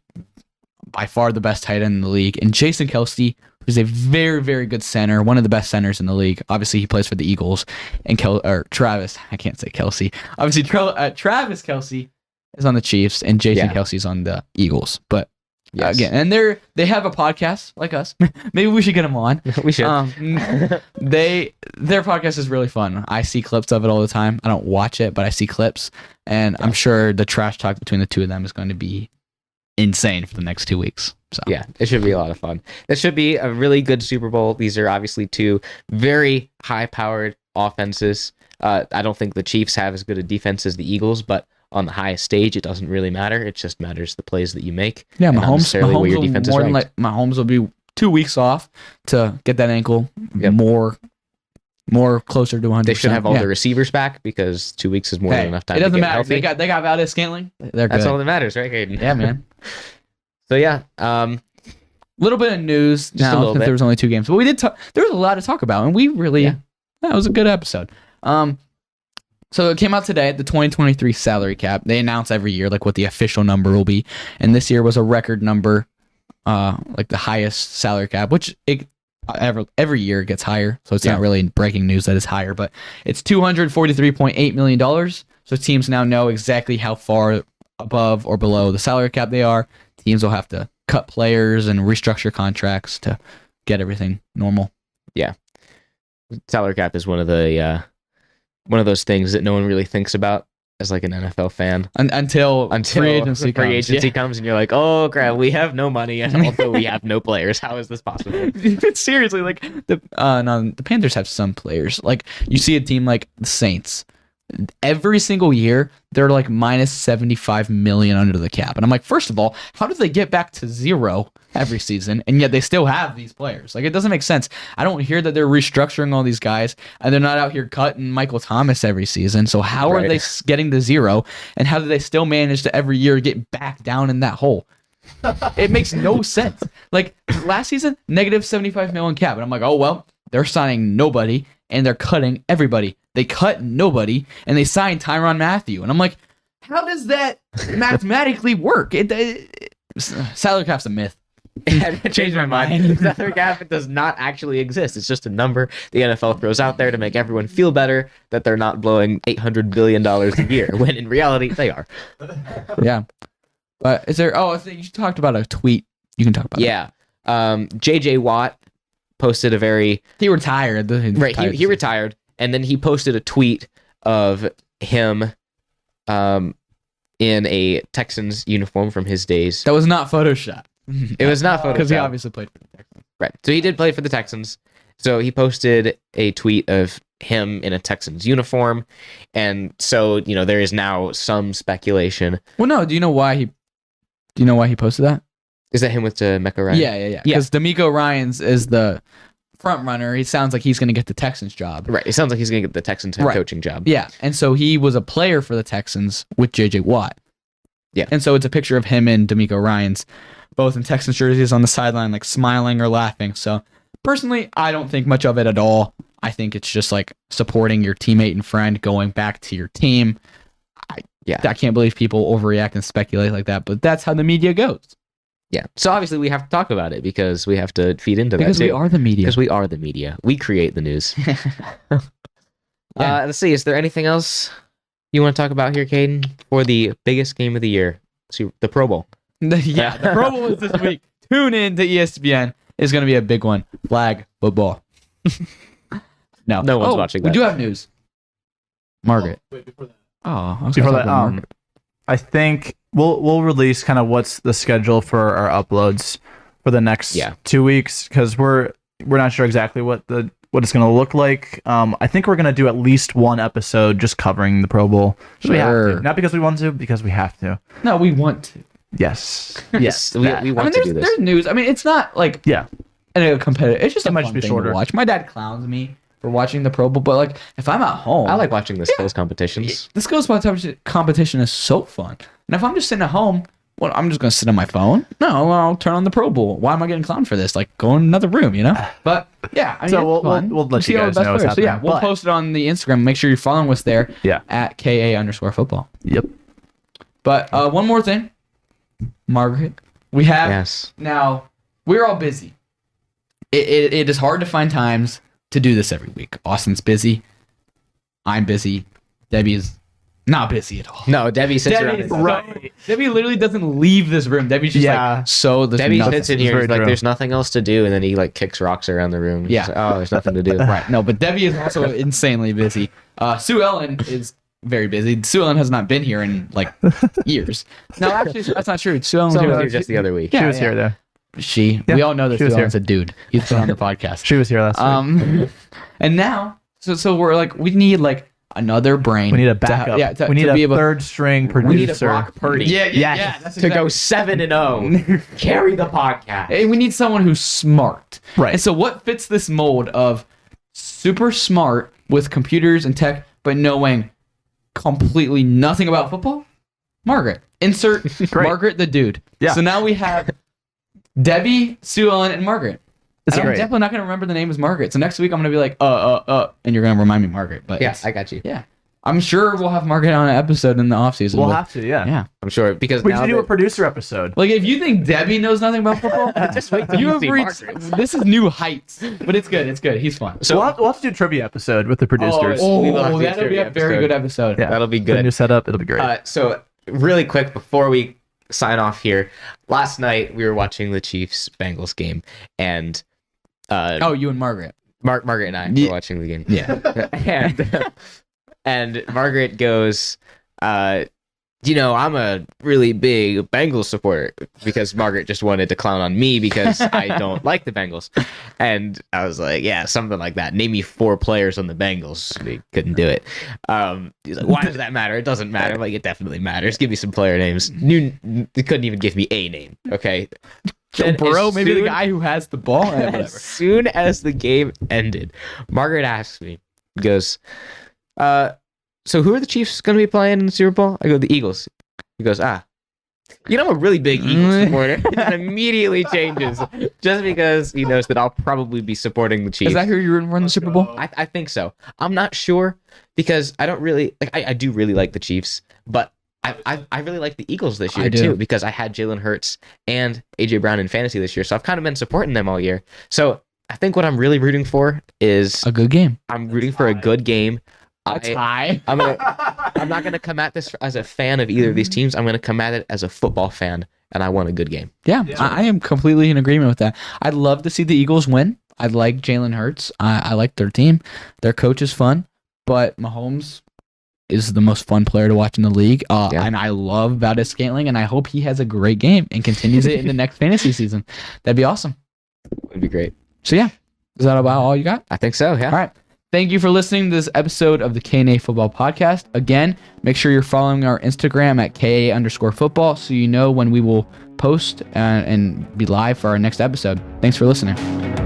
by far the best tight end in the league, and Jason Kelce, who's a very, very good center, one of the best centers in the league. Obviously, he plays for the Eagles, and Kel or Travis, I can't say Kelce. Obviously, Tra- uh, Travis Kelce is on the Chiefs, and Jason Yeah. Kelce's on the Eagles. But Yes. again, and they're they have a podcast like us. Maybe we should get them on. we should. Um, they their podcast is really fun. I see clips of it all the time. I don't watch it, but I see clips, and I'm sure the trash talk between the two of them is going to be insane for the next two weeks. So Yeah, it should be a lot of fun. This should be a really good Super Bowl. These are obviously two very high-powered offenses. Uh, I don't think the Chiefs have as good a defense as the Eagles, but on the highest stage, it doesn't really matter. It just matters the plays that you make. yeah, Mahomes, Mahomes your will more than like Mahomes will be two weeks off to get that ankle Yep. more more closer to 100. They should have all yeah. their receivers back because two weeks is more Hey, than enough time. It doesn't matter. Healthy. They got they got Valdes-Scantling. They're That's good. all that matters, right, Hayden? yeah, man. So yeah, um, little bit of news Just a now little bit. there was only two games, but we did talk. There was a lot to talk about, and we really Yeah. that was a good episode. Um, so it came out today, the 2023 salary cap. They announce every year like what the official number will be, and this year was a record number, uh, like the highest salary cap, which it every every year it gets higher. So it's Yeah. not really breaking news that it's higher, but it's 243.8 million dollars. So teams now know exactly how far above or below the salary cap they are. Teams will have to cut players and restructure contracts to get everything normal. Yeah, salary cap is one of the uh, one of those things that no one really thinks about as like an NFL fan Un- until, until free agency free comes. agency Yeah. comes and you're like, oh crap, we have no money and also we have no players. How is this possible? Seriously, like the uh no, the Panthers have some players. Like you see a team like the Saints. Every single year, they're like minus 75 million under the cap. And I'm like, first of all, how do they get back to zero every season? And yet they still have these players. Like, it doesn't make sense. I don't hear that they're restructuring all these guys and they're not out here cutting Michael Thomas every season. So, how are they getting to zero? And how do they still manage to every year get back down in that hole? it makes no sense. Like last season, negative 75 million cap. And I'm like, oh, well, they're signing nobody and they're cutting everybody. They cut nobody and they signed Tyrann Mathieu. And I'm like, how does that mathematically work? It, it, it- salary cap's a myth. I changed my mind. Salary cap does not actually exist. It's just a number the NFL throws out there to make everyone feel better that they're not blowing eight hundred billion dollars a year when in reality they are. Yeah. But is there, oh, you talked about a tweet. You can talk about it. Yeah. Um, JJ Watt posted a very He retired. Right he, he retired and then he posted a tweet of him um in a texans uniform from his days That was not Photoshop. it was not Because he obviously played for the Texans. right so he did play for the texans so he posted a tweet of him in a texans uniform and so you know there is now some speculation Well, no. Do you know why he? Do you know why he posted that? Is that him with uh, Mecca Ryan? Yeah, yeah, yeah. Because DeMeco Ryans is the front runner. He sounds like he's going to get the Texans job. right it sounds like he's gonna get the texans head Right. coaching job Yeah, and so he was a player for the Texans with JJ Watt. Yeah. and so it's a picture of him and DeMeco Ryans, both in Texans jerseys on the sideline, like smiling or laughing. So personally, I don't think much of it at all. I think it's just like supporting your teammate and friend, going back to your team. I Yeah. I can't believe people overreact and speculate like that, but that's how the media goes. Yeah so obviously we have to talk about it because we have to feed into Because that we too. are the media. because we are the media we create the news Uh, let's see. Is there anything else you want to talk about here, Kadin, for the biggest game of the year, See, the Pro Bowl? yeah, the Pro Bowl is this week. Tune in to ESPN. It's going to be a big one. Flag football. no, No one's Oh, watching That. We do have news. Margaret. Wait, before that. Oh, I was Before that, um, Margaret. I think we'll we'll release kind of what's the schedule for our uploads for the next Yeah. two weeks because we're we're not sure exactly what the what it's going to look like. Um, I think we're going to do at least one episode just covering the Pro Bowl. Just we have Sure. to. Not because we want to, because we have to. no, we want to. Yes. Yes, we, that. we I want mean, to there's, do this. there's news. I mean, it's not like Yeah. a competitive. It's just It a might fun just be thing shorter. to watch. My dad clowns me for watching the Pro Bowl, but like if I'm at home, I like watching the skills competitions. this goes competition is so fun. And if I'm just sitting at home, well, I'm just gonna sit on my phone. No, I'll turn on the Pro Bowl. Why am I getting clowned for this? Like go in another room, you know? But yeah, I mean, So we'll- we'll- we'll let see you guys know what's. So yeah, we'll But- post it on the Instagram. Make sure you're following us there Yeah. at ka underscore football. Yep. But uh, one more thing, Margaret, we have Yes. now we're all busy. It, it, it is hard to find times to do this every week. Austin's busy. I'm busy. Debbie is not busy at all. No, Debbie sits around. Debbie, is Right. Debbie literally doesn't leave this room. Debbie's just Yeah. like so. Debbie nothing. sits in here. very like, true. "There's nothing else to do," and then he like kicks rocks around the room. Yeah. Like, oh, there's nothing to do. Right. No, but Debbie is also insanely busy. Uh, Sue Ellen is very busy. Sue Ellen has not been here in like years. No, actually, that's not true. Sue Ellen was here. was here just the other week. Yeah, she was yeah. here there. She. Yeah, we all know that she Sue was Ellen's a dude. He's been on the podcast. She was here last week. Um, and now, so so we're like, we need like another brain. We need a to backup. yeah, to, we need to a able. third string producer. We need a Brock Purdy. Yeah, yeah, Yes. yeah. That's to go seven and zero, carry the podcast. Hey, we need someone who's smart. Right. And so, what fits this mold of super smart with computers and tech, but knowing completely nothing about football? Margaret. Insert Margaret the dude. Yeah. So now we have Debbie, Sue Ellen, and Margaret. And I'm great. definitely not going to remember the name as Margaret. So next week I'm going to be like, uh, uh, uh, and you're going to remind me Margaret. But Yeah, it's- I got you. yeah. I'm sure we'll have Margaret on an episode in the off season. We'll but- have to, yeah. Yeah. I'm sure because We now should do a producer episode. Like if you think Debbie knows nothing about football, Just wait till you you have see reached. Margaret. This is new heights, but it's good. It's good. He's fun. So we'll, have, we'll have to do a trivia episode with the producers. Oh, We will have to do a that'll be a trivia very episode. good episode. Yeah. that'll be Good. good. new setup. It'll be great. Uh, so really quick before we sign off here, last night we were watching the Chiefs Bengals game, and uh, Oh, you and Margaret. Mark, Margaret, and I Ye- were watching the game. Yeah. and and Margaret goes, uh, you know, I'm a really big Bengals supporter because Margaret just wanted to clown on me because I don't like the Bengals. And I was like, yeah, something like that. Name me four players on the Bengals. We couldn't do it. Um, he's like, why does that matter? It doesn't matter. I'm like, it definitely matters. Give me some player names. Knew, they couldn't even give me a name. Okay. Then Bro, as maybe the guy who has the ball. Eh, whatever. as soon as the game ended, Margaret asked me, goes, uh, so who are the Chiefs going to be playing in the Super Bowl? I go, the Eagles. He goes, ah. You know, I'm a really big Eagles supporter. and immediately changes just because he knows that I'll probably be supporting the Chiefs. Is that who you're rooting for in the Super Bowl? I, I think so. I'm not sure because I don't really like. I, I do really like the Chiefs, but I, I I really like the Eagles this year too because I had Jalen Hurts and AJ Brown in fantasy this year, so I've kind of been supporting them all year. So I think what I'm really rooting for is A good game. I'm rooting for a good game. A I, tie. I'm gonna I'm not gonna come at this as a fan of either of these teams. I'm gonna come at it as a football fan, and I want a good game. Yeah, I, I am completely in agreement with that. I'd love to see the Eagles win. I like Jalen Hurts. I, I like their team. Their coach is fun, but Mahomes is the most fun player to watch in the league. Uh, Yeah. And I love Valdes-Scantling, and I hope he has a great game and continues it in the next fantasy season. That'd be awesome. Would be great. So yeah, is that about all you got? I think so. Yeah. All right. Thank you for listening to this episode of the K&A Football Podcast. Again, make sure you're following our Instagram at KA underscore football so you know when we will post uh, and be live for our next episode. Thanks for listening.